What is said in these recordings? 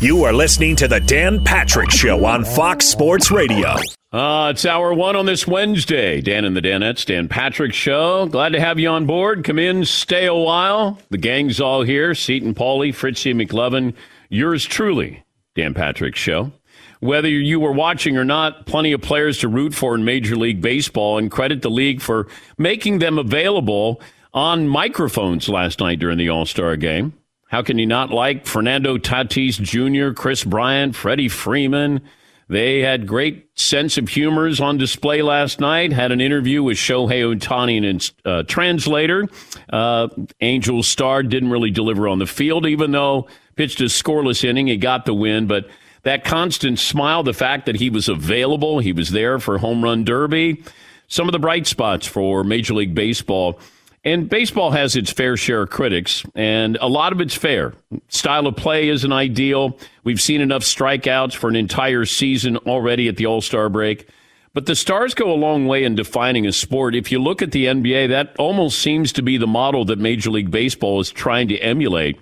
You are listening to the Dan Patrick Show on Fox Sports Radio. Uh, it's hour one on this Wednesday. Dan and the Danettes, Dan Patrick Show. Glad to have you on board. Come in, stay a while. The gang's all here. Seton Paulie, Fritzy McLovin. Yours truly, Dan Patrick Show. Whether you were watching or not, plenty of players to root for in Major League Baseball and credit the league for making them available on microphones last night during the All Star game. How can you not like Fernando Tatis Jr., Kris Bryant, Freddie Freeman? They had great sense of humors on display last night. Had an interview with Shohei Ohtani and uh, translator. Uh, Angel Star didn't really deliver on the field, even though pitched a scoreless inning. He got the win, but that constant smile, the fact that he was available, he was there for home run derby, some of the bright spots for Major League Baseball. And baseball has its fair share of critics, and a lot of it's fair. Style of play isn't ideal. We've seen enough strikeouts for an entire season already at the All Star break. But the stars go a long way in defining a sport. If you look at the NBA, that almost seems to be the model that Major League Baseball is trying to emulate,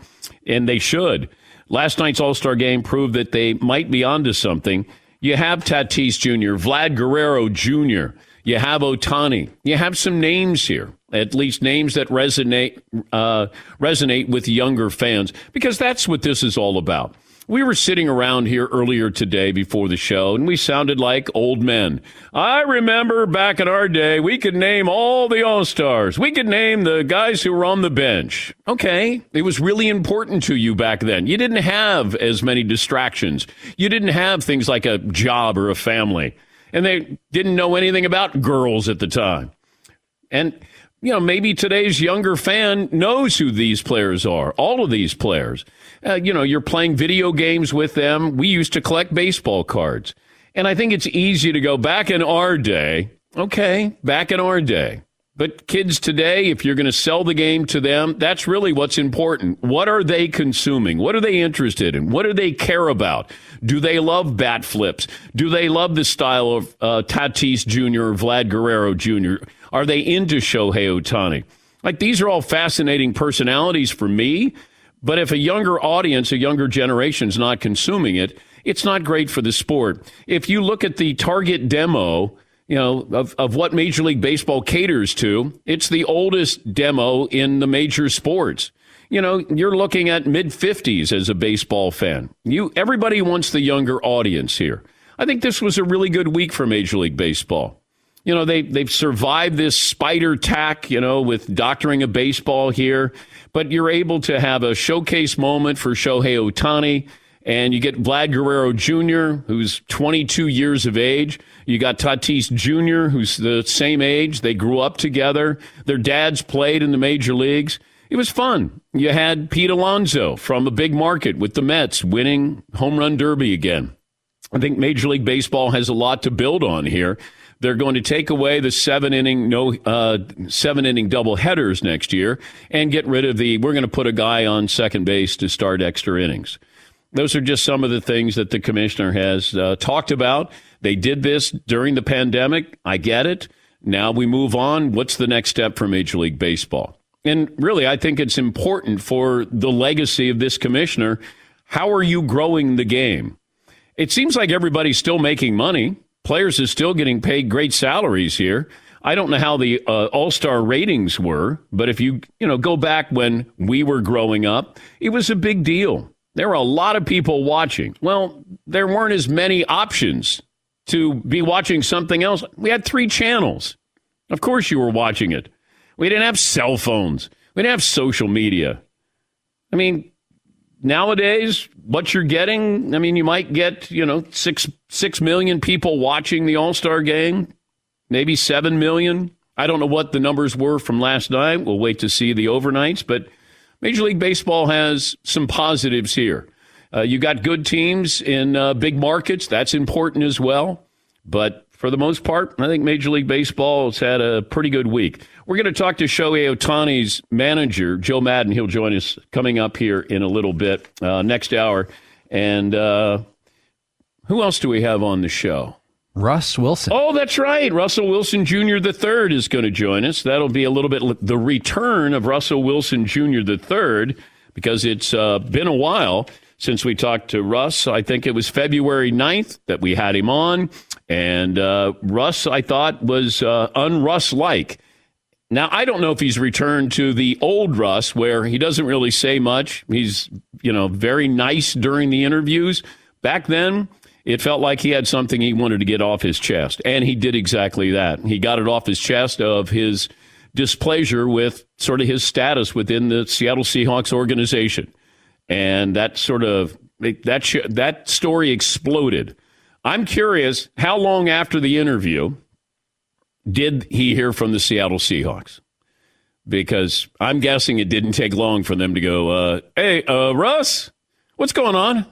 and they should. Last night's All Star game proved that they might be onto something. You have Tatis Jr., Vlad Guerrero Jr., you have Ohtani, you have some names here, at least names that resonate uh, resonate with younger fans, because that's what this is all about. We were sitting around here earlier today before the show, and we sounded like old men. I remember back in our day, we could name all the All Stars. We could name the guys who were on the bench. Okay, it was really important to you back then. You didn't have as many distractions, you didn't have things like a job or a family, and they didn't know anything about girls at the time. And you know, maybe today's younger fan knows who these players are, all of these players. Uh, you know, you're playing video games with them. We used to collect baseball cards. And I think it's easy to go back in our day. Okay, back in our day. But kids today, if you're going to sell the game to them, that's really what's important. What are they consuming? What are they interested in? What do they care about? Do they love bat flips? Do they love the style of uh, Tatis Jr. or Vlad Guerrero Jr.? Are they into Shohei Ohtani? Like these are all fascinating personalities for me, but if a younger audience, a younger generation is not consuming it, it's not great for the sport. If you look at the target demo, you know, of, of what Major League Baseball caters to, it's the oldest demo in the major sports. You know, you're looking at mid 50s as a baseball fan. You everybody wants the younger audience here. I think this was a really good week for Major League Baseball you know, they, they've survived this spider tack, you know, with doctoring a baseball here, but you're able to have a showcase moment for Shohei Ohtani And you get Vlad Guerrero Jr., who's 22 years of age. You got Tatis Jr., who's the same age. They grew up together. Their dads played in the major leagues. It was fun. You had Pete Alonso from a big market with the Mets winning home run derby again. I think Major League Baseball has a lot to build on here. They're going to take away the seven inning no uh, seven inning double headers next year and get rid of the. We're going to put a guy on second base to start extra innings. Those are just some of the things that the commissioner has uh, talked about. They did this during the pandemic. I get it. Now we move on. What's the next step for Major League Baseball? And really, I think it's important for the legacy of this commissioner. How are you growing the game? It seems like everybody's still making money. Players are still getting paid great salaries here. I don't know how the uh, All Star ratings were, but if you you know go back when we were growing up, it was a big deal. There were a lot of people watching. Well, there weren't as many options to be watching something else. We had three channels. Of course, you were watching it. We didn't have cell phones. We didn't have social media. I mean, nowadays, what you're getting, I mean, you might get, you know, six six million people watching the All Star game, maybe seven million. I don't know what the numbers were from last night. We'll wait to see the overnights, but Major League Baseball has some positives here. Uh, you got good teams in uh, big markets. That's important as well. But for the most part, I think Major League Baseball has had a pretty good week. We're going to talk to Shohei Ohtani's manager, Joe Maddon. He'll join us coming up here in a little bit, uh, next hour. And uh, who else do we have on the show? Russ Wilson. Oh, that's right. Russell Wilson Jr. the third is going to join us. That'll be a little bit the return of Russell Wilson Jr. the third because it's uh, been a while since we talked to Russ. I think it was February 9th that we had him on. And uh, Russ, I thought, was uh, un-Russ like. Now, I don't know if he's returned to the old Russ where he doesn't really say much. He's, you know, very nice during the interviews. Back then, it felt like he had something he wanted to get off his chest. And he did exactly that. He got it off his chest of his displeasure with sort of his status within the Seattle Seahawks organization. And that sort of, that, that story exploded I'm curious how long after the interview did he hear from the Seattle Seahawks? Because I'm guessing it didn't take long for them to go, uh, hey, uh, Russ, what's going on?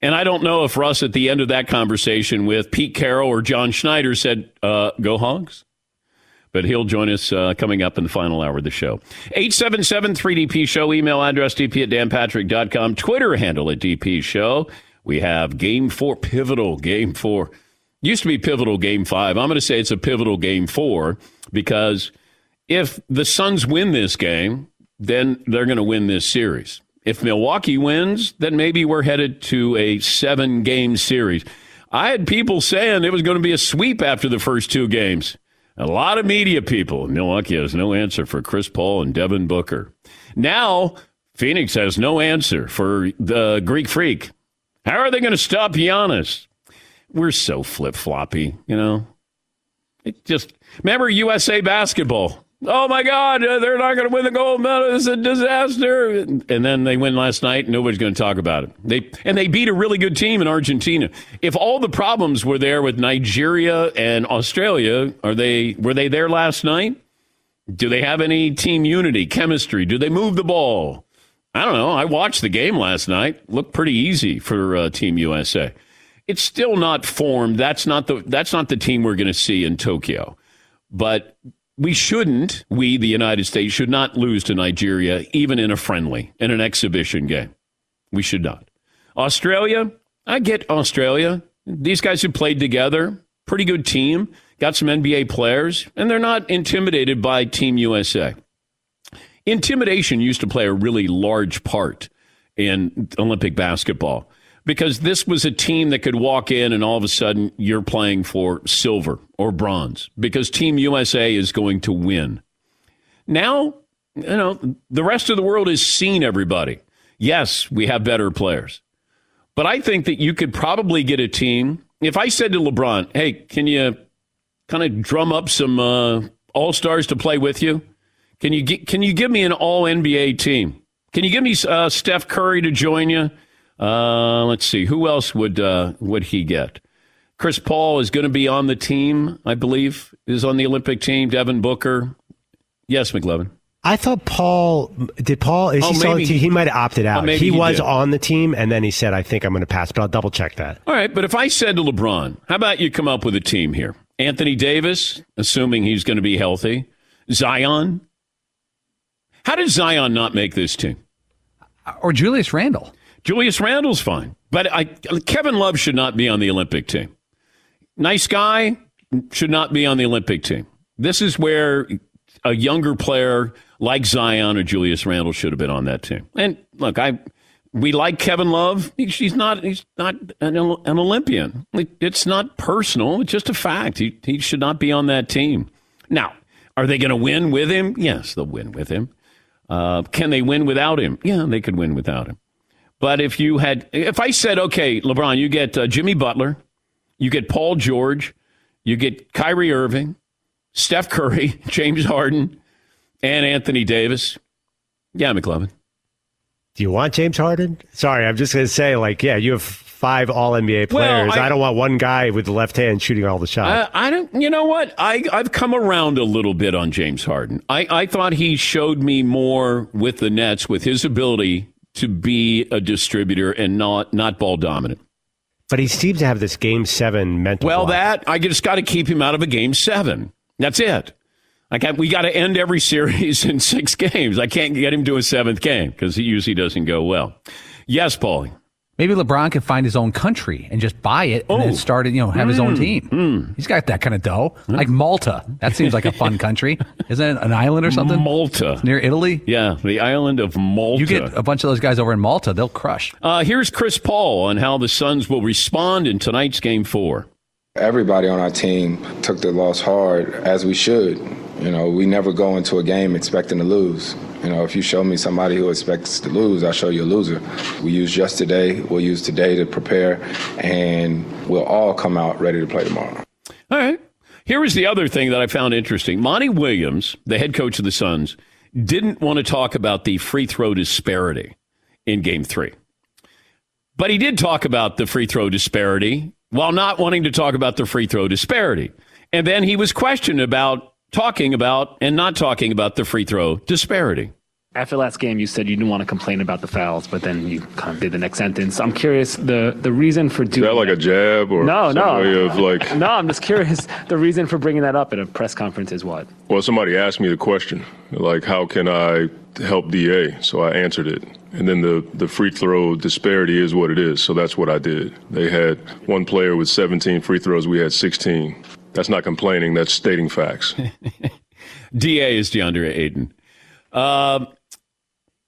And I don't know if Russ, at the end of that conversation with Pete Carroll or John Schneider, said, uh, go Hogs. But he'll join us uh, coming up in the final hour of the show. 877 3DP Show, email address dp at danpatrick.com, Twitter handle at DP Show. We have game four, pivotal game four. Used to be pivotal game five. I'm going to say it's a pivotal game four because if the Suns win this game, then they're going to win this series. If Milwaukee wins, then maybe we're headed to a seven game series. I had people saying it was going to be a sweep after the first two games. A lot of media people. Milwaukee has no answer for Chris Paul and Devin Booker. Now, Phoenix has no answer for the Greek Freak. How are they going to stop Giannis? We're so flip floppy, you know. It just remember USA basketball. Oh my God, uh, they're not going to win the gold medal. It's a disaster. And then they win last night. And nobody's going to talk about it. They and they beat a really good team in Argentina. If all the problems were there with Nigeria and Australia, are they were they there last night? Do they have any team unity, chemistry? Do they move the ball? I don't know. I watched the game last night. Looked pretty easy for uh, Team USA. It's still not formed. That's not the that's not the team we're going to see in Tokyo. But we shouldn't. We, the United States, should not lose to Nigeria, even in a friendly, in an exhibition game. We should not. Australia. I get Australia. These guys have played together. Pretty good team. Got some NBA players, and they're not intimidated by Team USA. Intimidation used to play a really large part in Olympic basketball because this was a team that could walk in and all of a sudden you're playing for silver or bronze because Team USA is going to win. Now, you know, the rest of the world has seen everybody. Yes, we have better players. But I think that you could probably get a team. If I said to LeBron, hey, can you kind of drum up some uh, all stars to play with you? Can you get, can you give me an All NBA team? Can you give me uh, Steph Curry to join you? Uh, let's see. Who else would uh, would he get? Chris Paul is going to be on the team, I believe, is on the Olympic team. Devin Booker. Yes, McLovin. I thought Paul did. Paul is Oh, he still on the maybe he- He might have opted out. Oh, maybe he he was did. on the team, and then he said, "I think I'm going to pass," but I'll double check that. All right, but if I said to LeBron, how about you come up with a team here? Anthony Davis, assuming he's going to be healthy. Zion. How did Zion not make this team? Or Julius Randle. Julius Randle's fine, but I, Kevin Love should not be on the Olympic team. Nice guy should not be on the Olympic team. This is where a younger player like Zion or Julius Randle should have been on that team. And look, I we like Kevin Love. He- He's not he's not an, an Olympian. It's not personal. It's just a fact. He he should not be on that team. Now, are they going to win with him? Yes, they'll win with him. Uh, can they win without him? Yeah, they could win without him. But if you had, if I said, okay, LeBron, you get uh, Jimmy Butler, you get Paul George, you get Kyrie Irving, Steph Curry, James Harden, and Anthony Davis. Yeah, McLovin. Do you want James Harden? Sorry, I'm just going to say, like, yeah, you have five All NBA Well, players. I- I, don't want one guy with the left hand shooting all the shots. I, I don't. You know what? I I've come around a little bit on James Harden. I I thought he showed me more with the Nets with his ability to be a distributor and not not ball dominant. but he seems to have this Game Seven mental. Well, block. that I just got to keep him out of a game seven. That's it. I got, we got to end every series in six games. I can't get him to a seventh game because he usually doesn't go well. Yes, Paulie. Maybe LeBron could find his own country and just buy it and Oh. then start it, you know, have his Hmm. own team. He's got that kind of dough. Like Malta. That seems like a fun country. Isn't it an island or something? Malta. Near Italy? Yeah, the island of Malta. You get a bunch of those guys over in Malta, they'll crush. Uh, here's Chris Paul on how the Suns will respond in tonight's game four. Everybody on our team took the loss hard, as we should. You know, we never go into a game expecting to lose. You know, if you show me somebody who expects to lose, I'll show you a loser. We used yesterday, we'll use today to prepare, and we'll all come out ready to play tomorrow. All right. Here is the other thing that I found interesting. Monty Williams, the head coach of the Suns, didn't want to talk about the free throw disparity in game three. But he did talk about the free throw disparity while not wanting to talk about the free throw disparity. And then he was questioned about talking about and not talking about the free throw disparity. After last game, you said you didn't want to complain about the fouls, but then you kind of did the next sentence. I'm curious the the reason for Is doing that like a jab or no, no, way of like? no. I'm just curious. The reason for bringing that up at a press conference is what? Well, somebody asked me the question, like, how can I help DA? So I answered it, and then the the free throw disparity is what it is. So that's what I did. They had one player with 17 free throws. We had 16. That's not complaining. That's stating facts. DA is Deandre Ayton. Uh,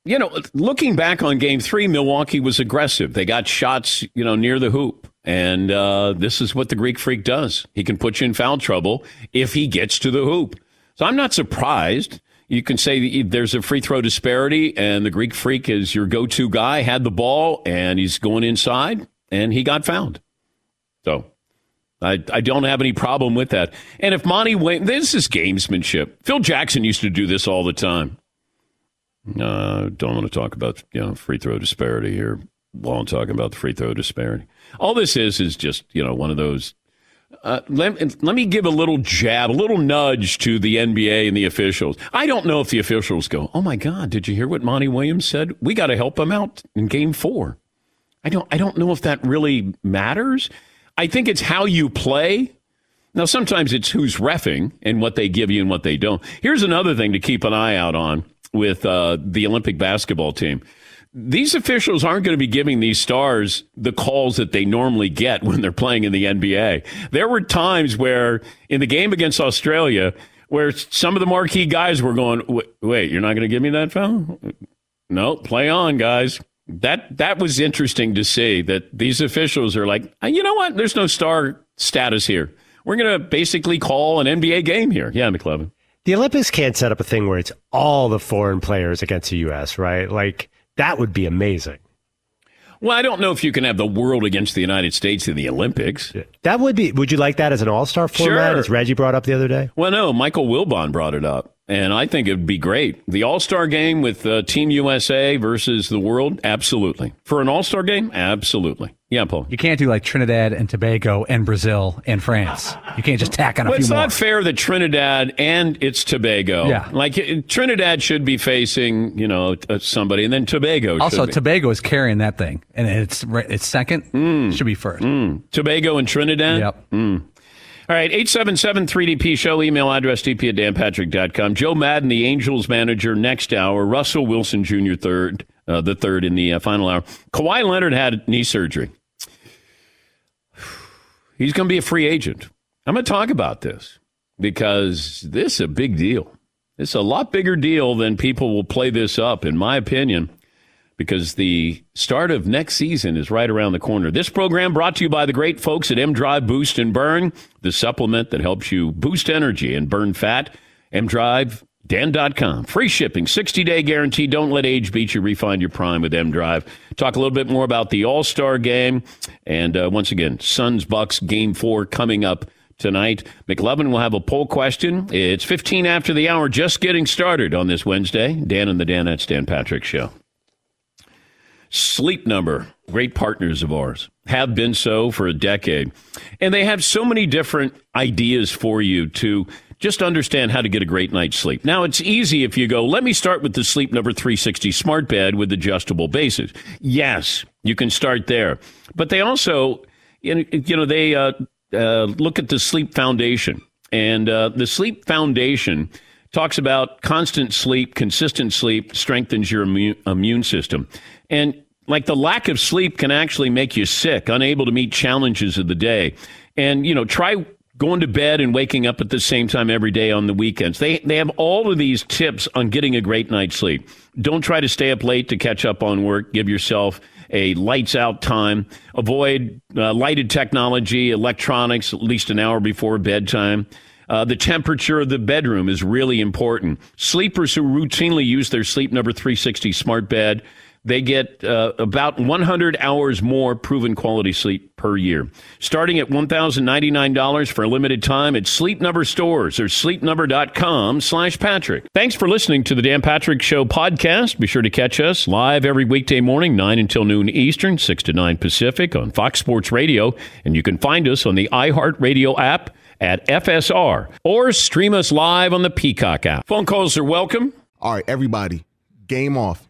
you know, looking back on game three, Milwaukee was aggressive. They got shots, you know, near the hoop. And uh, this is what the Greek freak does. He can put you in foul trouble if he gets to the hoop. So I'm not surprised. You can say there's a free throw disparity, and the Greek freak is your go to guy, had the ball, and he's going inside, and he got found. So I, I don't have any problem with that. And if Monty Wayne, this is gamesmanship. Phil Jackson used to do this all the time. Uh, don't want to talk about you know free throw disparity here while I'm talking about the free throw disparity. All this is is just you know one of those. Uh, let, let me give a little jab, a little nudge to the NBA and the officials. I don't know if the officials go, "Oh my God, did you hear what Monty Williams said? We got to help him out in Game Four. I don't. I don't know if that really matters. I think it's how you play. Now, sometimes it's who's refing and what they give you and what they don't. Here's another thing to keep an eye out on with uh, the Olympic basketball team. These officials aren't going to be giving these stars the calls that they normally get when they're playing in the NBA. There were times where, in the game against Australia, where some of the marquee guys were going, "Wait, you're not going to give me that foul? No, play on, guys." That that was interesting to see that these officials are like, "Uh, you know what? There's no star status here. We're going to basically call an NBA game here. Yeah, McLovin. The Olympics can't set up a thing where it's all the foreign players against the U.S., right? Like, that would be amazing. Well, I don't know if you can have the world against the United States in the Olympics. That would be, would you like that as an all star format, Sure. as Reggie brought up the other day? Well, no, Michael Wilbon brought it up. And I think it would be great. The All Star game with uh, Team USA versus the world, absolutely. For an All Star game, absolutely. Yeah, Paul. You can't do like Trinidad and Tobago and Brazil and France. You can't just tack on a well, few it's more. not fair that Trinidad and it's Tobago. Yeah. like Trinidad should be facing you know uh, somebody, and then Tobago. also. Tobago is carrying that thing, and it's it's second. Hmm. Should be first. Tobago and Trinidad. Yep. All right, 877-3DP show, email address dp at danpatrick.com. Joe Maddon, the Angels manager, next hour. Russell Wilson Jr. third, uh, the third in the uh, final hour. Kawhi Leonard had knee surgery. He's going to be a free agent. I'm going to talk about this because this is a big deal. It's a lot bigger deal than people will play this up, in my opinion because the start of next season is right around the corner. This program brought to you by the great folks at M Drive Boost and Burn, the supplement that helps you boost energy and burn fat. M Drive, Dan.com. Free shipping, 60 day guarantee. Don't let age beat you. Refine your prime with M Drive. Talk a little bit more about the All Star game. And uh, once again, Suns Bucks game four coming up tonight. McLovin will have a poll question. It's 15 after the hour, just getting started on this Wednesday. Dan and the Danettes, Dan Patrick Show. Sleep Number, great partners of ours, have been so for a decade. And they have so many different ideas for you to just understand how to get a great night's sleep. Now, it's easy if you go, let me start with the Sleep Number 360 smart bed with adjustable bases. Yes, you can start there. But they also, you know, they uh, uh, look at the Sleep Foundation. And uh, the Sleep Foundation talks about constant sleep, consistent sleep strengthens your immune, immune system. And like the lack of sleep can actually make you sick, unable to meet challenges of the day. And, you know, try going to bed and waking up at the same time every day on the weekends. They, they have all of these tips on getting a great night's sleep. Don't try to stay up late to catch up on work. Give yourself a lights out time. Avoid uh, lighted technology, electronics at least an hour before bedtime. Uh, the temperature of the bedroom is really important. Sleepers who routinely use their Sleep Number 360 smart bed, they get uh, about 100 hours more proven quality sleep per year. Starting at $1,099 for a limited time at Sleep Number stores or sleepnumber.com slash Patrick. Thanks for listening to the Dan Patrick Show podcast. Be sure to catch us live every weekday morning, 9 until noon Eastern, 6 to 9 Pacific on Fox Sports Radio. And you can find us on the iHeartRadio app at FSR or stream us live on the Peacock app. Phone calls are welcome. All right, everybody, game off.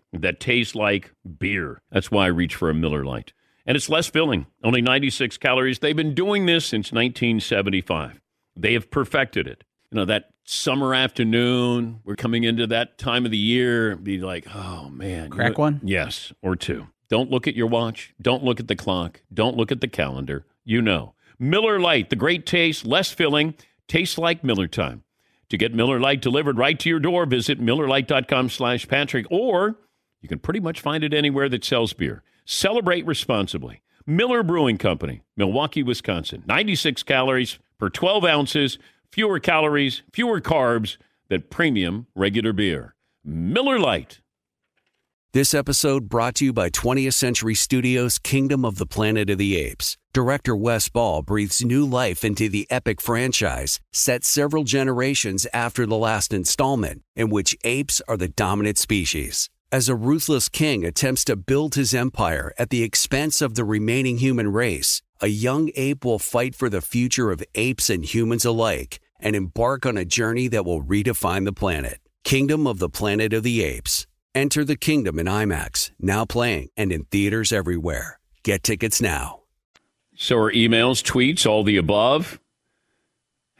that tastes like beer. That's why I reach for a Miller Lite. And it's less filling, only 96 calories. They've been doing this since 1975. They have perfected it. You know, that summer afternoon, we're coming into that time of the year, be like, oh man. Crack one? Yes, or two. Don't look at your watch. Don't look at the clock. Don't look at the calendar. You know. Miller Lite, the great taste, less filling, tastes like Miller time. To get Miller Lite delivered right to your door, visit MillerLite.com slash Patrick, or you can pretty much find it anywhere that sells beer. Celebrate responsibly. Miller Brewing Company, Milwaukee, Wisconsin. 96 calories per 12 ounces, fewer calories, fewer carbs than premium regular beer. Miller Lite. This episode brought to you by 20th Century Studios' Kingdom of the Planet of the Apes. Director Wes Ball breathes new life into the epic franchise, set several generations after the last installment, in which apes are the dominant species. As a ruthless king attempts to build his empire at the expense of the remaining human race, a young ape will fight for the future of apes and humans alike and embark on a journey that will redefine the planet. Kingdom of the Planet of the Apes. Enter the kingdom in IMAX, now playing and in theaters everywhere. Get tickets now. So are emails, tweets, all the above.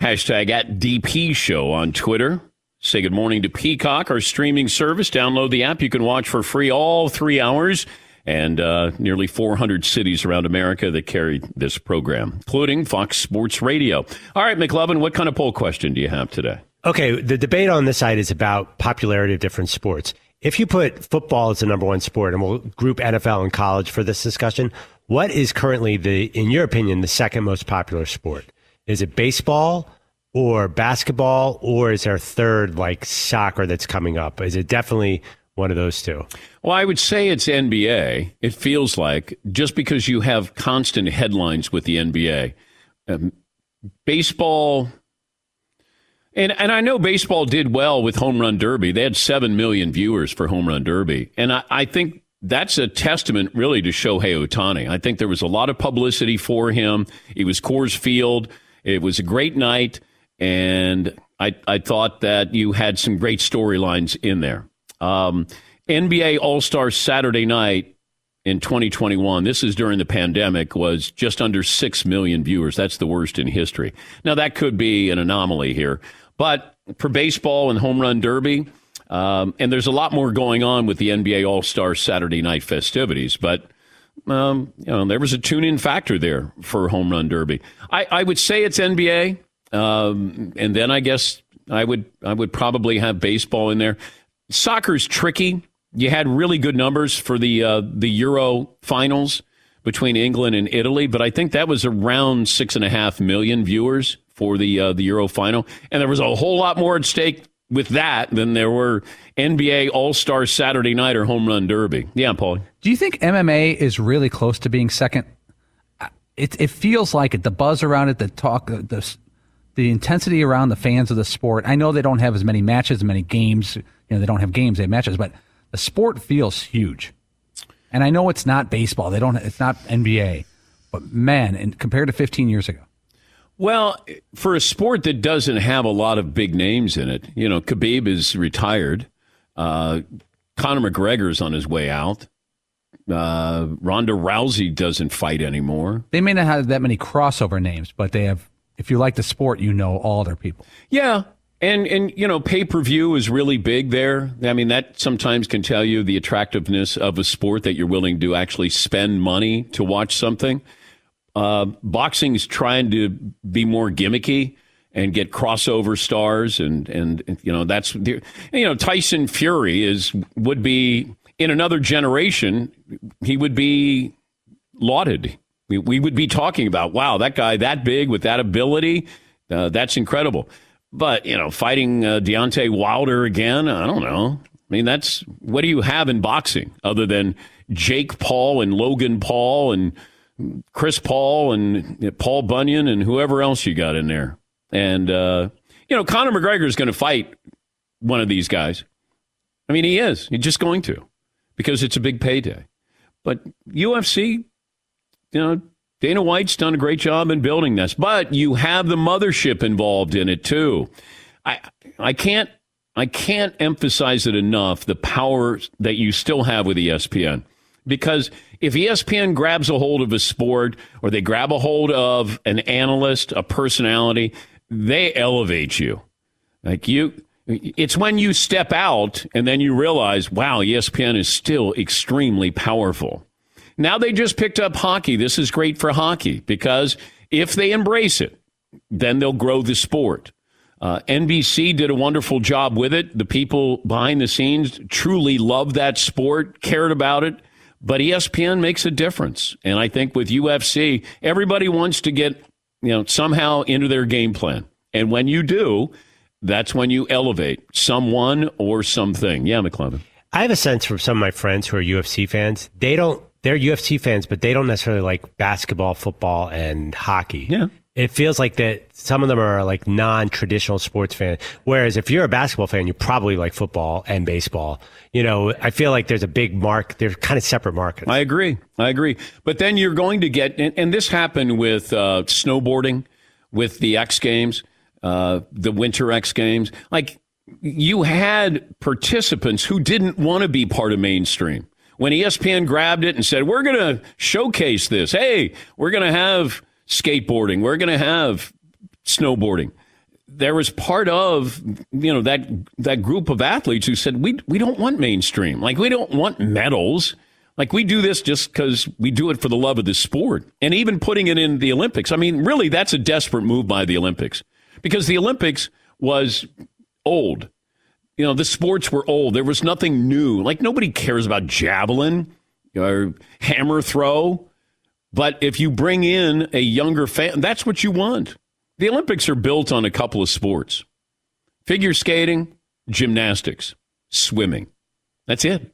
Hashtag at DP Show on Twitter. Say good morning to Peacock, our streaming service. Download the app. You can watch for free all three hours and uh, nearly 400 cities around America that carry this program, including Fox Sports Radio. All right, McLovin, what kind of poll question do you have today? Okay, the debate on this side is about popularity of different sports. If you put football as the number one sport, and we'll group NFL and college for this discussion, what is currently the, in your opinion, the second most popular sport? Is it baseball or basketball, or is there a third like soccer that's coming up? Is it definitely one of those two? Well, I would say it's NBA. It feels like just because you have constant headlines with the NBA. Um, baseball and and I know baseball did well with Home Run Derby. They had seven million viewers for Home Run Derby, and I, I think that's a testament really to Shohei Ohtani. I think there was a lot of publicity for him. It was Coors Field. It was a great night, and I I thought that you had some great storylines in there. Um, NBA All Star Saturday night in 2021, this is during the pandemic, was just under 6 million viewers. That's the worst in history. Now, that could be an anomaly here. But for baseball and home run derby, um, and there's a lot more going on with the NBA All Star Saturday night festivities, but um, you know there was a tune in factor there for home run derby. I, I would say it's NBA, um, and then I guess I would I would probably have baseball in there. Soccer's tricky. You had really good numbers for the uh, the Euro finals between England and Italy, but I think that was around six and a half million viewers for the uh, the Euro final, and there was a whole lot more at stake with that than there were NBA All Star Saturday Night or Home Run Derby. Yeah, Paul. Do you think MMA is really close to being second? It it feels like it. The buzz around it, the talk, the the intensity around the fans of the sport. I know they don't have as many matches, as many games. You know, they don't have games, they have matches, but the sport feels huge. And I know it's not baseball. They don't. It's not NBA. But man, and compared to 15 years ago. Well, for a sport that doesn't have a lot of big names in it, you know, Khabib is retired. Uh, Conor McGregor's on his way out. Uh, Ronda Rousey doesn't fight anymore. They may not have that many crossover names, but they have. If you like the sport, you know all their people. Yeah, and and you know, pay per view is really big there. I mean, that sometimes can tell you the attractiveness of a sport that you're willing to actually spend money to watch something. Uh, boxing's trying to be more gimmicky and get crossover stars, and and you know that's you know Tyson Fury is would be in another generation he would be lauded. We, we would be talking about wow that guy that big with that ability, uh, that's incredible. But you know, fighting uh, Deontay Wilder again, I don't know. I mean, that's what do you have in boxing other than Jake Paul and Logan Paul and Chris Paul and Paul Bunyan and whoever else you got in there. And, uh, you know, Conor McGregor is going to fight one of these guys. I mean, he is. He's just going to because it's a big payday. But UFC, you know, Dana White's done a great job in building this, but you have the mothership involved in it too. I I can't I can't emphasize it enough the power that you still have with ESPN. Because if ESPN grabs a hold of a sport or they grab a hold of an analyst, a personality, they elevate you. Like you, it's when you step out and then you realize, wow, ESPN is still extremely powerful. Now they just picked up hockey. This is great for hockey because if they embrace it, then they'll grow the sport. Uh, NBC did a wonderful job with it. The people behind the scenes truly loved that sport, cared about it. But ESPN makes a difference. And I think with UFC, everybody wants to get, you know, somehow into their game plan. And when you do, that's when you elevate someone or something. Yeah, McLovin. I have a sense from some of my friends who are UFC fans. They don't, they're UFC fans, but they don't necessarily like basketball, football, and hockey. Yeah. It feels like that some of them are like non-traditional sports fans. Whereas if you're a basketball fan, you probably like football and baseball. You know, I feel like there's a big mark. They're kind of separate markets. I agree. I agree. But then you're going to get, and, and this happened with uh, snowboarding, with the X Games, uh, the Winter X Games. Like you had participants who didn't want to be part of mainstream. When ESPN grabbed it and said, "We're going to showcase this. Hey, we're going to have." skateboarding. We're going to have snowboarding. There was part of you know that that group of athletes who said we we don't want mainstream. Like we don't want medals. Like we do this just because we do it for the love of the sport. And even putting it in the Olympics. I mean, really, that's a desperate move by the Olympics because the Olympics was old. You know, the sports were old. There was nothing new. Like nobody cares about javelin or hammer throw. But if you bring in a younger fan, that's what you want. The Olympics are built on a couple of sports figure skating, gymnastics, swimming. That's it.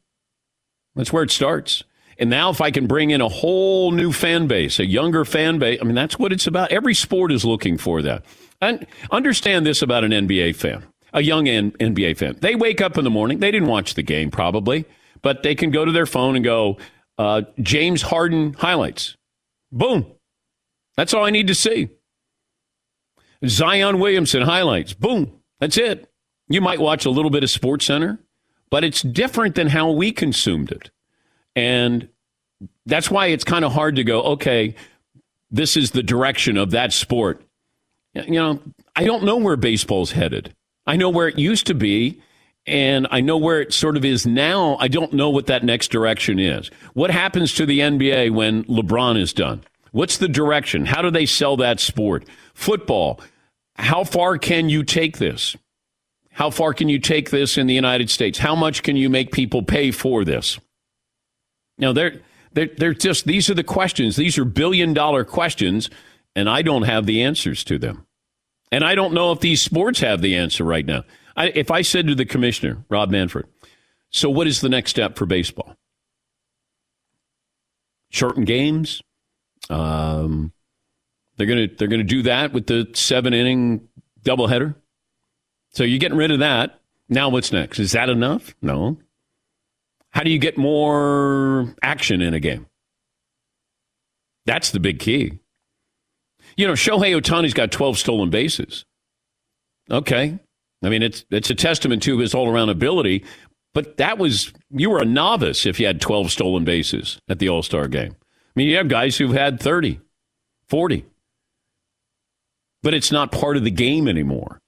That's where it starts. And now, if I can bring in a whole new fan base, a younger fan base, I mean, that's what it's about. Every sport is looking for that. And understand this about an NBA fan, a young NBA fan. They wake up in the morning, they didn't watch the game probably, but they can go to their phone and go, uh, James Harden highlights. Boom. That's all I need to see. Zion Williamson highlights. Boom. That's it. You might watch a little bit of Sports Center, but it's different than how we consumed it. And that's why it's kind of hard to go, okay, this is the direction of that sport. You know, I don't know where baseball's headed. I know where it used to be, and I know where it sort of is now. I don't know what that next direction is. What happens to the NBA when LeBron is done? What's the direction? How do they sell that sport? Football. How far can you take this? How far can you take this in the United States? How much can you make people pay for this? Now, they're, they're, they're just, these are the questions. These are billion dollar questions, and I don't have the answers to them. And I don't know if these sports have the answer right now. I, if I said to the commissioner, Rob Manfred, so what is the next step for baseball? Shorten games? Um, they're gonna they're gonna do that with the seven inning doubleheader. So you're getting rid of that. Now what's next? Is that enough? No. How do you get more action in a game? That's the big key. You know, Shohei Ohtani's got 12 stolen bases. Okay. I mean, it's it's a testament to his all around ability, but that was you were a novice if you had 12 stolen bases at the All Star game. I mean, you have guys who've had 30, 40, but it's not part of the game anymore.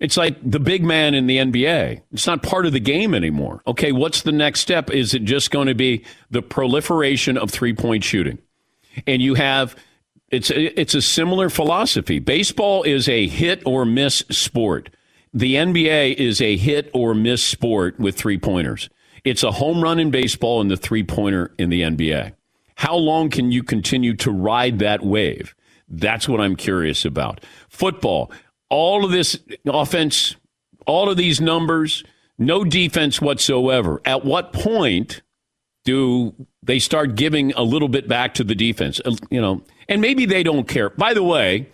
It's like the big man in the NBA. It's not part of the game anymore. Okay, what's the next step? Is it just going to be the proliferation of three point shooting? And you have it's a, it's a similar philosophy. Baseball is a hit or miss sport the NBA is a hit or miss sport with three pointers. It's a home run in baseball and the three pointer in the NBA. How long can you continue to ride that wave? That's what I'm curious about. Football, all of this offense, all of these numbers, no defense whatsoever. At what point do they start giving a little bit back to the defense? You know, and maybe they don't care. By the way,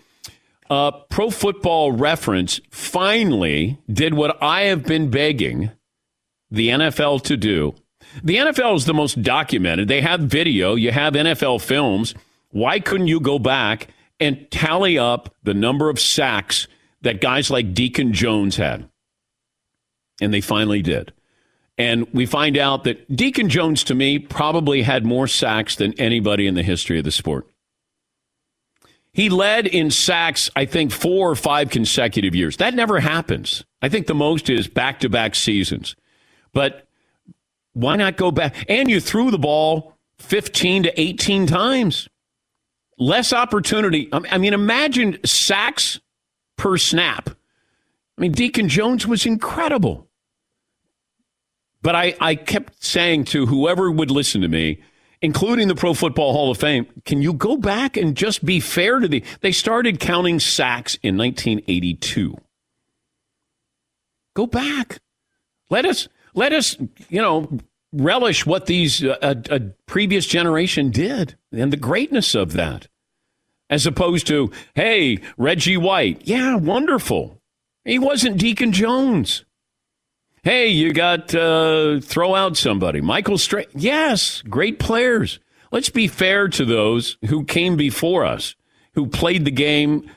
uh, Pro Football Reference finally did what I have been begging the NFL to do. The NFL is the most documented. They have video, you have NFL films. Why couldn't you go back and tally up the number of sacks that guys like Deacon Jones had? And they finally did. And we find out that Deacon Jones, to me, probably had more sacks than anybody in the history of the sport. He led in sacks, I think, four or five consecutive years. That never happens. I think the most is back to back seasons. But why not go back? And you threw the ball 15 to 18 times. Less opportunity. I mean, imagine sacks per snap. I mean, Deacon Jones was incredible. But I, I kept saying to whoever would listen to me, including the Pro Football Hall of Fame, can you go back and just be fair to the. They started counting sacks in 1982. Go back. Let us, let us, you know, relish what these uh, previous generation did and the greatness of that, as opposed to, hey, Reggie White, yeah, wonderful. He wasn't Deacon Jones. Hey, you got uh, throw out somebody. Michael Strahan. Yes, great players. Let's be fair to those who came before us, who played the game.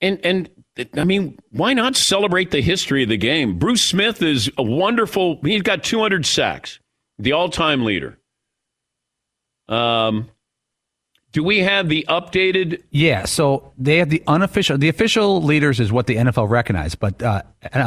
And and I mean, why not celebrate the history of the game? Bruce Smith is a wonderful. He's got 200 sacks, the all-time leader. Um, do we have the updated? Yeah, so they have the unofficial. The official leaders is what the NFL recognized, but uh,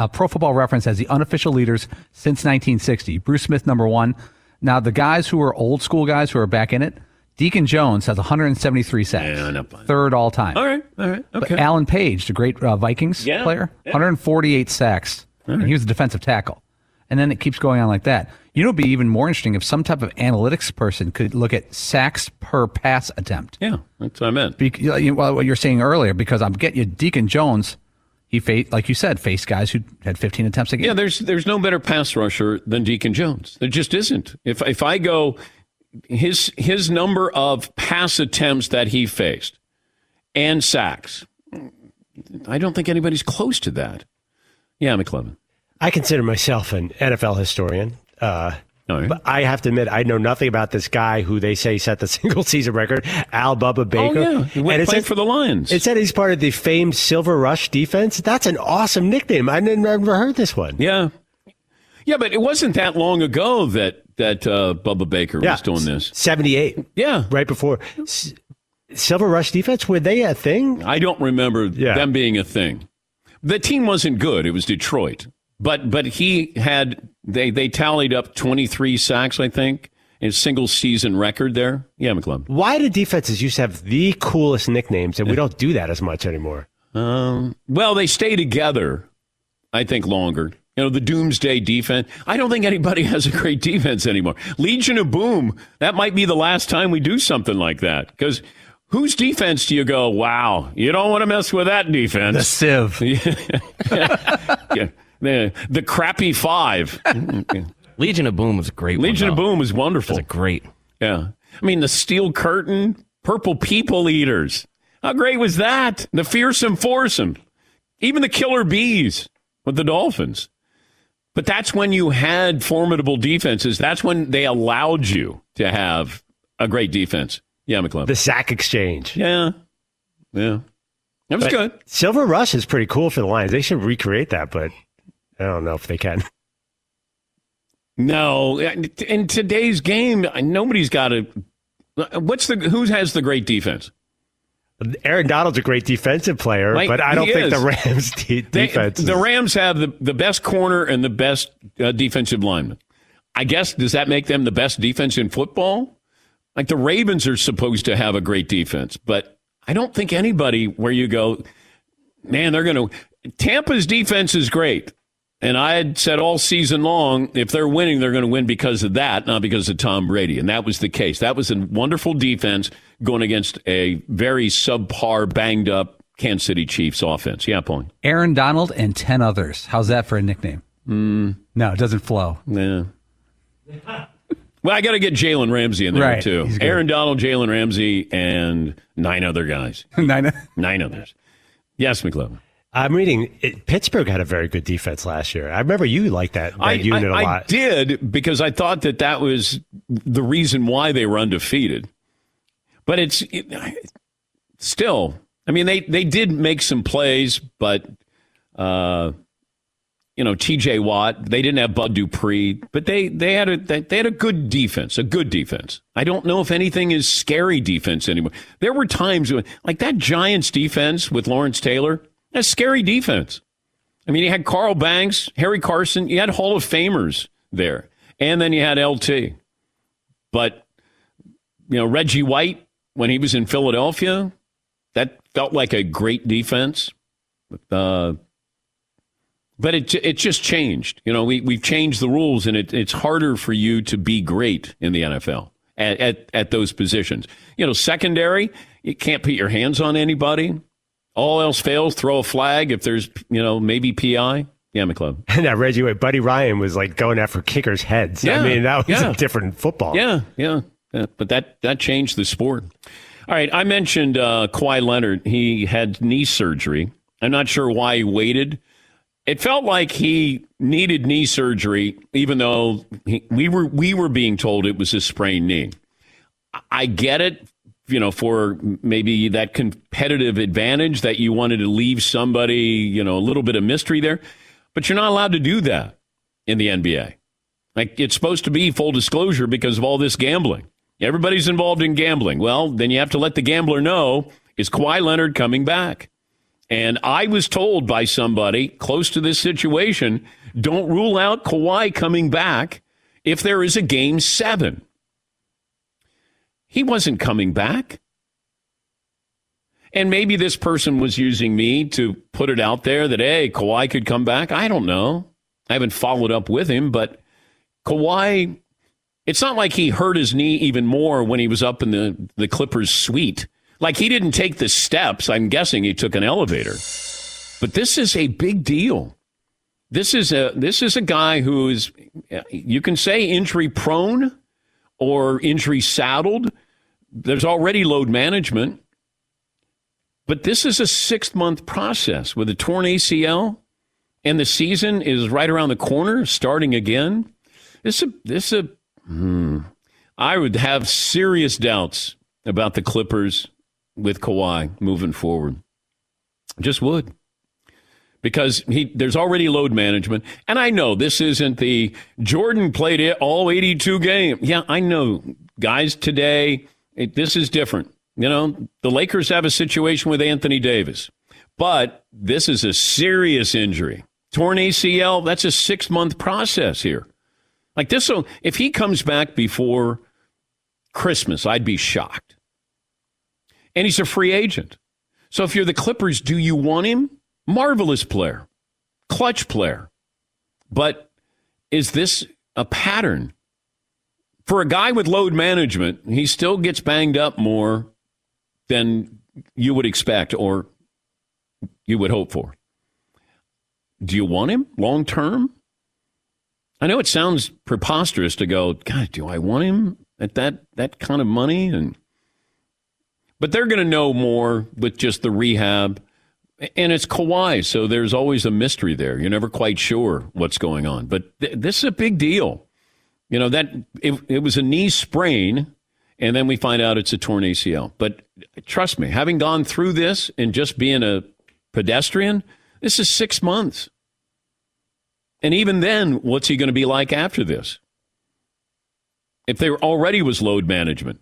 Pro Football Reference has the unofficial leaders since 1960. Bruce Smith, number one. Now the guys who are old school guys who are back in it. Deacon Jones has 173 sacks, Yeah, third all time. All right, all right, But okay. Alan Page, the great uh, Vikings Yeah, player, yeah. 148 sacks, and he was a defensive tackle. And then it keeps going on like that. You know, it'd be even more interesting if some type of analytics person could look at sacks per pass attempt. Yeah, that's what I meant. Be, you know, well, what you're saying earlier, because I'm getting you, Deacon Jones. He faced, like you said, faced guys who had 15 attempts a game. Yeah, there's there's no better pass rusher than Deacon Jones. There just isn't. If if I go his his number of pass attempts that he faced and sacks, I don't think anybody's close to that. Yeah, McClellan. I consider myself an NFL historian. Uh, right. But I have to admit, I know nothing about this guy who they say set the single season record, Al Bubba Baker. Oh, yeah. He went it played said- for the Lions. It said he's part of the famed Silver Rush defense. That's an awesome nickname. I never heard this one. Yeah. Yeah, but it wasn't that long ago that that uh, Bubba Baker Yeah, was doing this. 78. Yeah. Right before. S- Silver Rush defense, were they a thing? I don't remember Yeah. them being a thing. The team wasn't good. It was Detroit. But but he had they they tallied up 23 sacks, I think, in a single season record there. Yeah, McClellan. Why do defenses used to have the coolest nicknames and we don't do that as much anymore? Um, well, they stay together, I think, longer. You know, the doomsday defense. I don't think anybody has a great defense anymore. Legion of Boom, that might be the last time we do something like that. Because whose defense do you go, wow, you don't want to mess with that defense? The Civ. yeah. The, the crappy five. Legion of Boom was a great one, Legion of. Boom was wonderful. That's a great. Yeah. I mean, the Steel Curtain, Purple People Eaters. How great was that? The Fearsome Foursome. Even the Killer Bees with the Dolphins. But that's when you had formidable defenses. That's when they allowed you to have a great defense. Yeah, McClellan. The sack exchange. Yeah. Yeah. That was But good. Silver Rush is pretty cool for the Lions. They should recreate that, but I don't know if they can. No, in today's game, nobody's got a. What's the who has the great defense? Aaron Donald's a great defensive player, Mike, but I don't think is. the Rams de- They- defense. the Rams have the, the best corner and the best uh, defensive lineman. I guess does that make them the best defense in football? Like the Ravens are supposed to have a great defense, but I don't think anybody where you go, man, they're going to. Tampa's defense is great. And I had said all season long, if they're winning, they're going to win because of that, not because of Tom Brady. And that was the case. That was a wonderful defense going against a very subpar, banged up Kansas City Chiefs offense. Yeah, Paul. Aaron Donald and 10 others. How's that for a nickname? Mm, No, it doesn't flow. yeah. Well, I got to get Jalen Ramsey in there Right, too. Aaron Donald, Jalen Ramsey, and nine other guys. Nine. Nine others. Yes, McLovin. I'm reading it, Pittsburgh had a very good defense last year. I remember you liked that, that I, unit I, a lot. I did because I thought that that was the reason why they were undefeated. But it's it, still, I mean, they, they did make some plays, but, uh, you know, T.J. Watt. They didn't have Bud Dupree, but they they had a they, they had a good defense, a good defense. I don't know if anything is scary defense anymore. There were times when, like that Giants defense with Lawrence Taylor, that's scary defense. I mean, you had Carl Banks, Harry Carson, you had Hall of Famers there, and then you had LT. But you know, Reggie White when he was in Philadelphia, that felt like a great defense. Uh, but it it just changed. You know, we we've changed the rules, and it, it's harder for you to be great in the NFL at, at at those positions. You know, secondary, you can't put your hands on anybody. All else fails, throw a flag if there's you know maybe PI. Yeah, McClub. And that Reggie White, Buddy Ryan was like going after kickers' heads. Yeah, I mean, that was yeah. a different football. Yeah, yeah, yeah. But that that changed the sport. All right, I mentioned uh, Kawhi Leonard. He had knee surgery. I'm not sure why he waited. It felt like he needed knee surgery, even though he, we were we were being told it was a sprained knee. I get it, you know, for maybe that competitive advantage that you wanted to leave somebody, you know, a little bit of mystery there, but you're not allowed to do that in the NBA. Like it's supposed to be full disclosure because of all this gambling. Everybody's involved in gambling. Well, then you have to let the gambler know is Kawhi Leonard coming back? And I was told by somebody close to this situation don't rule out Kawhi coming back if there is a game seven. He wasn't coming back. And maybe this person was using me to put it out there that, hey, Kawhi could come back. I don't know. I haven't followed up with him, but Kawhi, it's not like he hurt his knee even more when he was up in the, the Clippers suite. Like he didn't take the steps. I'm guessing he took an elevator. But this is a big deal. This is a this is a guy who is you can say injury prone or injury saddled. There's already load management. But this is a 6-month process with a torn ACL and the season is right around the corner starting again. This a this a hmm, I would have serious doubts about the Clippers with Kawhi moving forward. Just would. Because he there's already load management. And I know this isn't the Jordan played it all 82 games. Yeah, I know. Guys, today, it, this is different. You know, the Lakers have a situation with Anthony Davis. But this is a serious injury. Torn ACL, that's a six month process here. Like this, will, if he comes back before Christmas, I'd be shocked and he's a free agent. So if you're the Clippers, do you want him? Marvelous player, clutch player. But is this a pattern? For a guy with load management, he still gets banged up more than you would expect or you would hope for. Do you want him long term? I know it sounds preposterous to go, God, do I want him at that that kind of money? And but they're going to know more with just the rehab. And it's Kawhi, so there's always a mystery there. You're never quite sure what's going on. But th- this is a big deal. You know, that it, it was a knee sprain, and then we find out it's a torn ACL. But trust me, having gone through this and just being a pedestrian, this is six months. And even then, what's he going to be like after this? If there already was load management,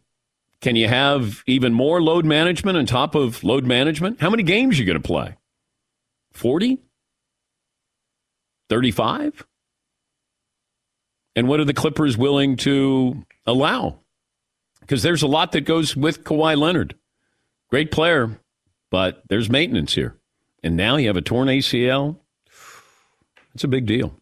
can you have even more load management on top of load management? How many games are you going to play? 40? 35? And what are the Clippers willing to allow? Because there's a lot that goes with Kawhi Leonard. Great player, but there's maintenance here. And now you have a torn ACL. It's a big deal.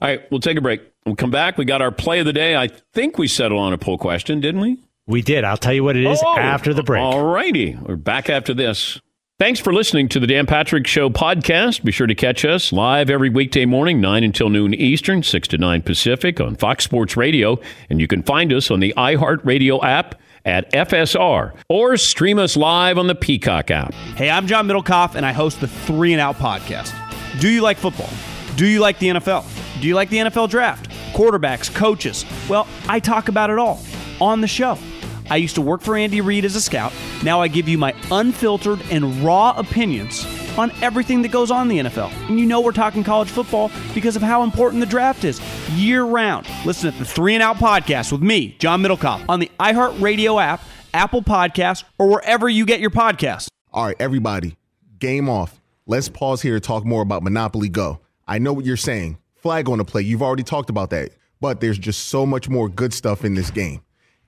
All right, we'll take a break. We'll come back. We got our play of the day. I think we settled on a poll question, didn't we? We did. I'll tell you what it is Oh, after the break. All righty. We're back after this. Thanks for listening to the Dan Patrick Show podcast. Be sure to catch us live every weekday morning, 9 until noon Eastern, 6 to 9 Pacific on Fox Sports Radio. And you can find us on the iHeartRadio app at FSR or stream us live on the Peacock app. Hey, I'm John Middlekauff, and I host the Three and Out podcast. Do you like football? Do you like the NFL? Do you like the NFL draft? Quarterbacks, coaches? Well, I talk about it all on the show. I used to work for Andy Reid as a scout. Now I give you my unfiltered and raw opinions on everything that goes on in the NFL. And you know we're talking college football because of how important the draft is year round. Listen to the Three and Out podcast with me, John Middlekauff, on the iHeartRadio app, Apple Podcasts, or wherever you get your podcasts. All right, everybody, game off. Let's pause here to talk more about Monopoly Go. I know what you're saying. Flag on the play. You've already talked about that. But there's just so much more good stuff in this game.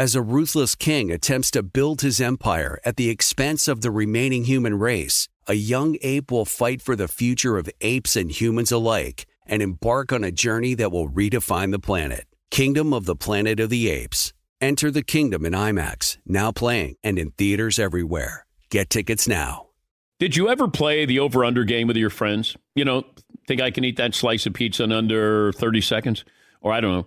As a ruthless king attempts to build his empire at the expense of the remaining human race, a young ape will fight for the future of apes and humans alike and embark on a journey that will redefine the planet. Kingdom of the Planet of the Apes. Enter the kingdom in IMAX, now playing and in theaters everywhere. Get tickets now. Did you ever play the over under game with your friends? You know, think I can eat that slice of pizza in under 30 seconds? Or I don't know,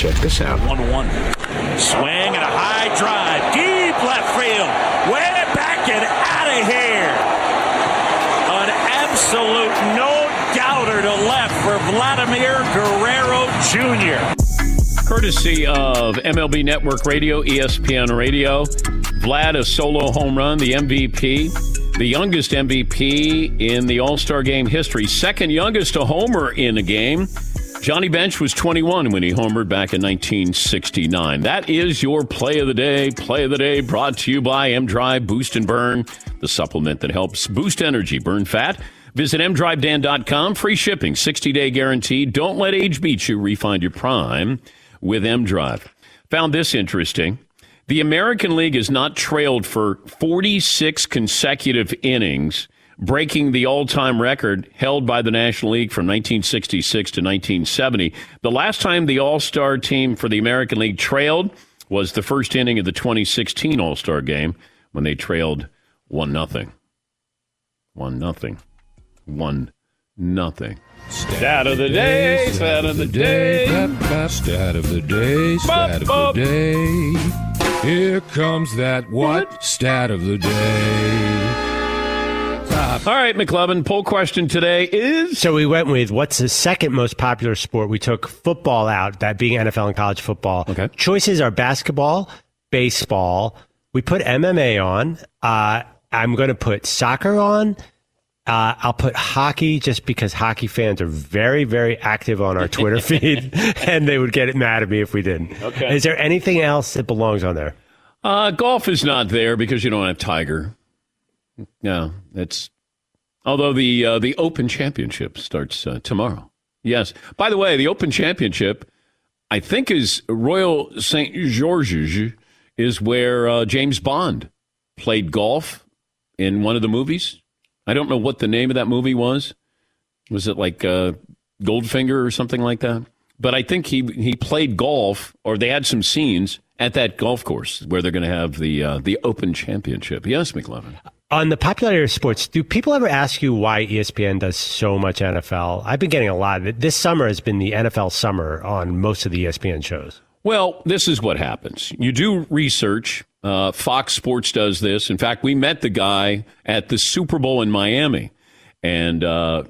Check this out. 1 1. Swing and a high drive. Deep left field. Way back and out of here. An absolute no doubter to left for Vladimir Guerrero Jr. Courtesy of MLB Network Radio, ESPN Radio. Vlad, a solo home run, the MVP, the youngest MVP in the All Star game history, second youngest to homer in a game. Johnny Bench was 21 when he homered back in 1969. That is your play of the day. Play of the day brought to you by M Drive Boost and Burn, the supplement that helps boost energy, burn fat. Visit mdrivedan.com. Free shipping, 60 day guarantee. Don't let age beat you. Refine your prime with M Drive. Found this interesting. The American League has not trailed for 46 consecutive innings, breaking the all time record held by the National League from 1966 to 1970. The last time the All Star team for the American League trailed was the first inning of the 2016 All Star game when they trailed 1 0. 1 0. 1 nothing. Stat of the day, stat of the day. Stat of the day, stat of the day. Here comes that what? Stat of the day. All right, McLovin, poll question today is. So we went with what's the second most popular sport? We took football out, that being NFL and college football. Okay. Choices are basketball, baseball. We put MMA on. Uh, I'm going to put soccer on. Uh, I'll put hockey just because hockey fans are very, very active on our Twitter feed, and they would get mad at me if we didn't. Okay. Is there anything else that belongs on there? Uh, golf is not there because you don't have Tiger. No, it's. Although the uh, the Open Championship starts uh, tomorrow. Yes. By the way, the Open Championship, I think, is Royal St. George's, is where uh, James Bond played golf in one of the movies. I don't know what the name of that movie was. Was it like uh, Goldfinger or something like that? But I think he he played golf, or they had some scenes at that golf course where they're going to have the uh, the Open Championship. Yes, McLovin. On the popularity of sports, do people ever ask you why ESPN does so much NFL? I've been getting a lot of it. This summer has been the NFL summer on most of the ESPN shows. Well, this is what happens. You do research. Uh, Fox Sports does this. In fact, we met the guy at the Super Bowl in Miami, and uh,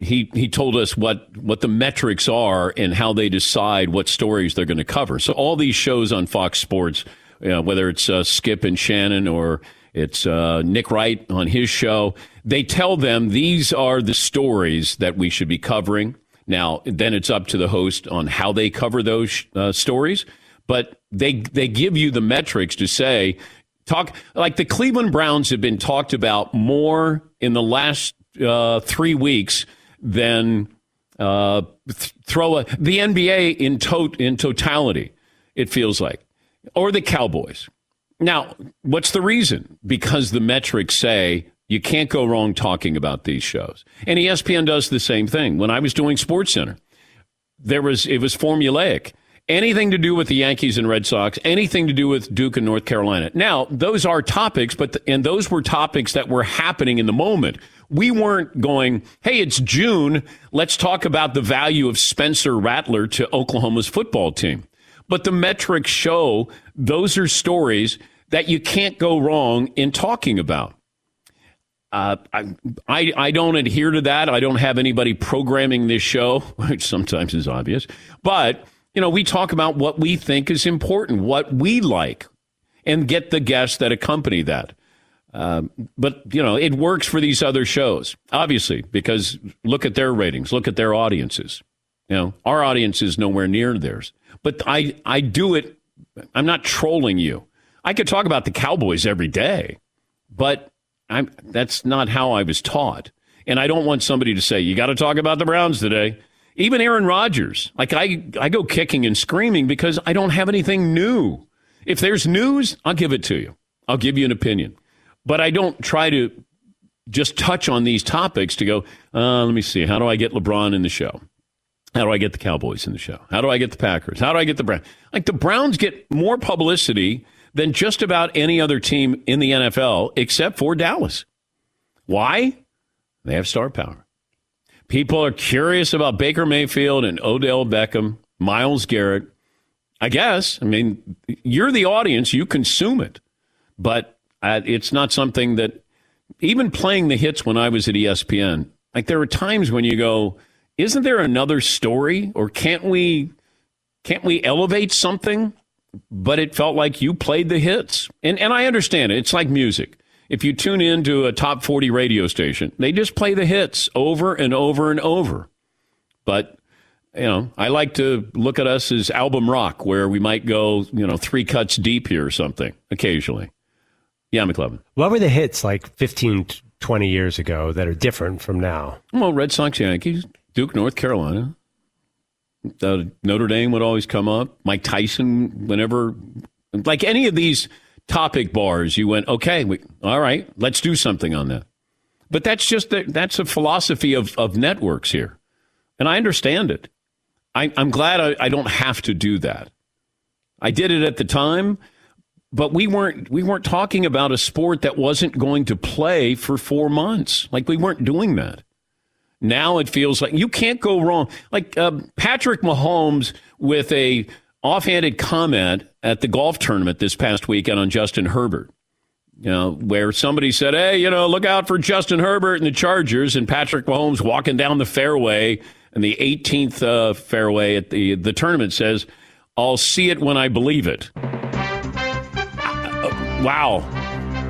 he he told us what what the metrics are and how they decide what stories they're going to cover. So all these shows on Fox Sports, you know, whether it's uh, Skip and Shannon or it's uh, Nick Wright on his show, they tell them these are the stories that we should be covering. Now, then it's up to the host on how they cover those uh, stories, but they they give you the metrics to say talk like the Cleveland Browns have been talked about more in the last uh, three weeks than uh, th- throw a, the NBA in to- in totality. It feels like, or the Cowboys. Now, what's the reason? Because the metrics say you can't go wrong talking about these shows. And ESPN does the same thing. When I was doing Sports Center, there was it was formulaic. Anything to do with the Yankees and Red Sox, anything to do with Duke and North Carolina. Now, those are topics, but th- and those were topics that were happening in the moment. We weren't going, "Hey, it's June, let's talk about the value of Spencer Rattler to Oklahoma's football team." But the metrics show those are stories that you can't go wrong in talking about. Uh, I, I I don't adhere to that. I don't have anybody programming this show, which sometimes is obvious. But you know, we talk about what we think is important, what we like, and get the guests that accompany that. Um, but you know, it works for these other shows, obviously, because look at their ratings, look at their audiences. You know, our audience is nowhere near theirs. But I I do it. I'm not trolling you. I could talk about the Cowboys every day, but I'm that's not how I was taught. And I don't want somebody to say, you got to talk about the Browns today. Even Aaron Rodgers. Like I I go kicking and screaming because I don't have anything new. If there's news, I'll give it to you. I'll give you an opinion. But I don't try to just touch on these topics to go, uh, let me see, how do I get LeBron in the show? How do I get the Cowboys in the show? How do I get the Packers? How do I get the Browns? Like the Browns get more publicity than just about any other team in the NFL except for Dallas. Why? They have star power. People are curious about Baker Mayfield and Odell Beckham, Myles Garrett. I guess. I mean, you're the audience, you consume it. But uh, it's not something that, even playing the hits when I was at ESPN, like there are times when you go, isn't there another story or can't we can't we elevate something but it felt like you played the hits and and I understand it it's like music if you tune into a top 40 radio station they just play the hits over and over and over but you know, I like to look at us as album rock, where we might go, you know, three cuts deep here or something occasionally. Yeah, McLovin. What were the hits like 15, 20 years ago that are different from now? Well, Red Sox, Yankees, Duke, North Carolina. Uh, Notre Dame would always come up. Mike Tyson, whenever, like any of these topic bars, you went, okay, we, all right, let's do something on that. But that's just the, that's a philosophy of, of networks here, and I understand it. I, am glad I, I don't have to do that. I did it at the time, but we weren't we weren't talking about a sport that wasn't going to play for four months. Like we weren't doing that. Now it feels like you can't go wrong. Like uh, Patrick Mahomes with a offhanded comment at the golf tournament this past weekend on Justin Herbert. You know, where somebody said, "Hey, you know, look out for Justin Herbert and the Chargers," and Patrick Mahomes walking down the fairway and the 18th uh, fairway at the the tournament says, "I'll see it when I believe it." Uh, wow.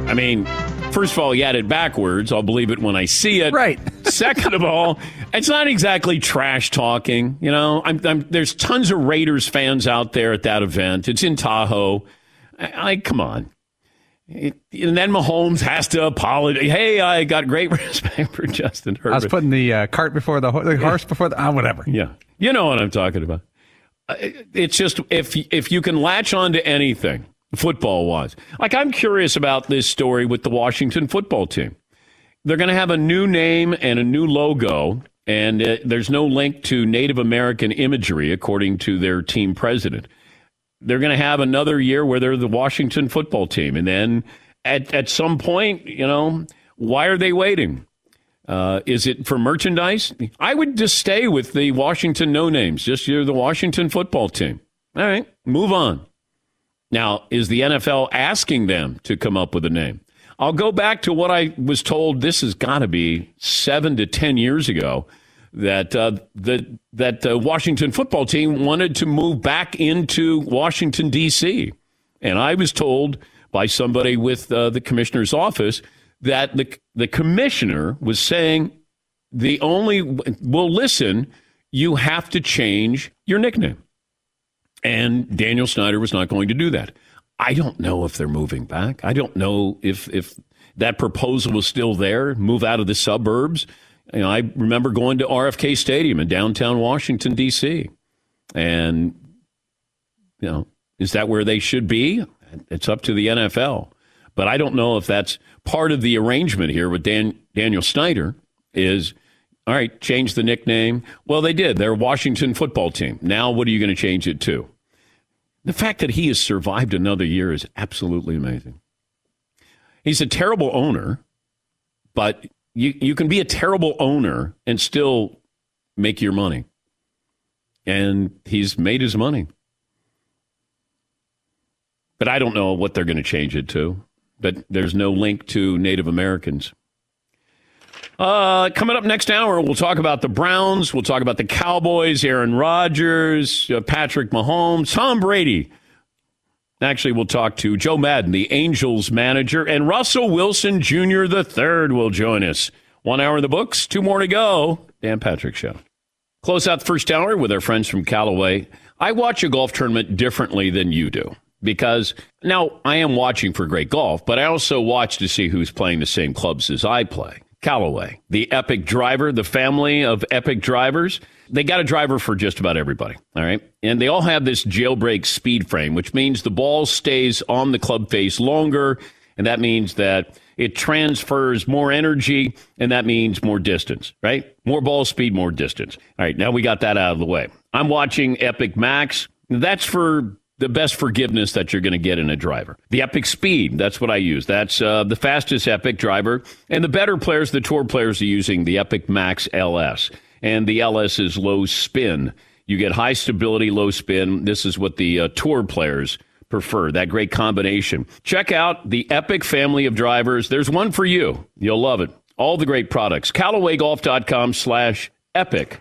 I mean, first of all, he had it backwards. I'll believe it when I see it. Right. Second of all, it's not exactly trash talking. You know, I'm, I'm, there's tons of Raiders fans out there at that event. It's in Tahoe. I, come on. It, and then Mahomes has to apologize. Hey, I got great respect for Justin Herbert. I was putting the uh, cart before the, ho- the horse before the uh, whatever. Yeah, you know what I'm talking about. Uh, It's just if if you can latch on to anything football wise, like I'm curious about this story with the Washington football team. They're going to have a new name and a new logo, and uh, there's no link to Native American imagery, according to their team president they're going to have another year where they're the Washington football team. And then at, at some point, you know, why are they waiting? Uh, is it for merchandise? I would just stay with the Washington no names. Just you're the Washington football team. All right, move on. Now, is the NFL asking them to come up with a name? I'll go back to what I was told. This has got to be seven to 10 years ago that uh, that that uh, Washington football team wanted to move back into Washington D.C. And I was told by somebody with uh, the commissioner's office that the the commissioner was saying the only well listen you have to change your nickname. And Daniel Snyder was not going to do that. I don't know if they're moving back. I don't know if if that proposal was still there, move out of the suburbs. You know, I remember going to RFK Stadium in downtown Washington D.C. And you know, is that where they should be? It's up to the NFL. But I don't know if that's part of the arrangement here with Dan, Daniel Snyder is all right, change the nickname. Well, they did. They're Washington football team. Now what are you going to change it to? The fact that he has survived another year is absolutely amazing. He's a terrible owner, but you, you can be a terrible owner and still make your money. And he's made his money. But I don't know what they're going to change it to. But there's no link to Native Americans. Uh, coming up next hour, we'll talk about the Browns. We'll talk about the Cowboys, Aaron Rodgers, uh, Patrick Mahomes, Tom Brady. Actually, we'll talk to Joe Maddon, the Angels manager, and Russell Wilson Jr. the third will join us. One hour in the books, two more to go. Dan Patrick Show. Close out the first hour with our friends from Callaway. I watch a golf tournament differently than you do because now I am watching for great golf, but I also watch to see who's playing the same clubs as I play. Callaway, the Epic driver, the family of Epic drivers. They got a driver for just about everybody. All right. And they all have this jailbreak speed frame, which means the ball stays on the club face longer. And that means that it transfers more energy, and that means more distance, right? More ball speed, more distance. All right. Now we got that out of the way. I'm watching Epic Max. That's for the best forgiveness that you're going to get in a driver. The Epic Speed, that's what I use. That's uh, the fastest Epic driver. And the better players, the tour players, are using the Epic Max LS. And the LS is low spin. You get high stability, low spin. This is what the uh, tour players prefer, that great combination. Check out the Epic family of drivers. There's one for you. You'll love it. All the great products. CallawayGolf.com slash epic.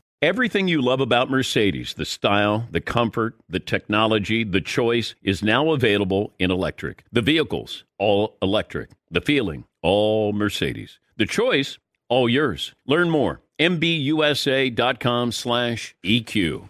Everything you love about Mercedes, the style, the comfort, the technology, the choice, is now available in electric. The vehicles, all electric. The feeling, all Mercedes. The choice, all yours. Learn more. MBUSA.com slash EQ.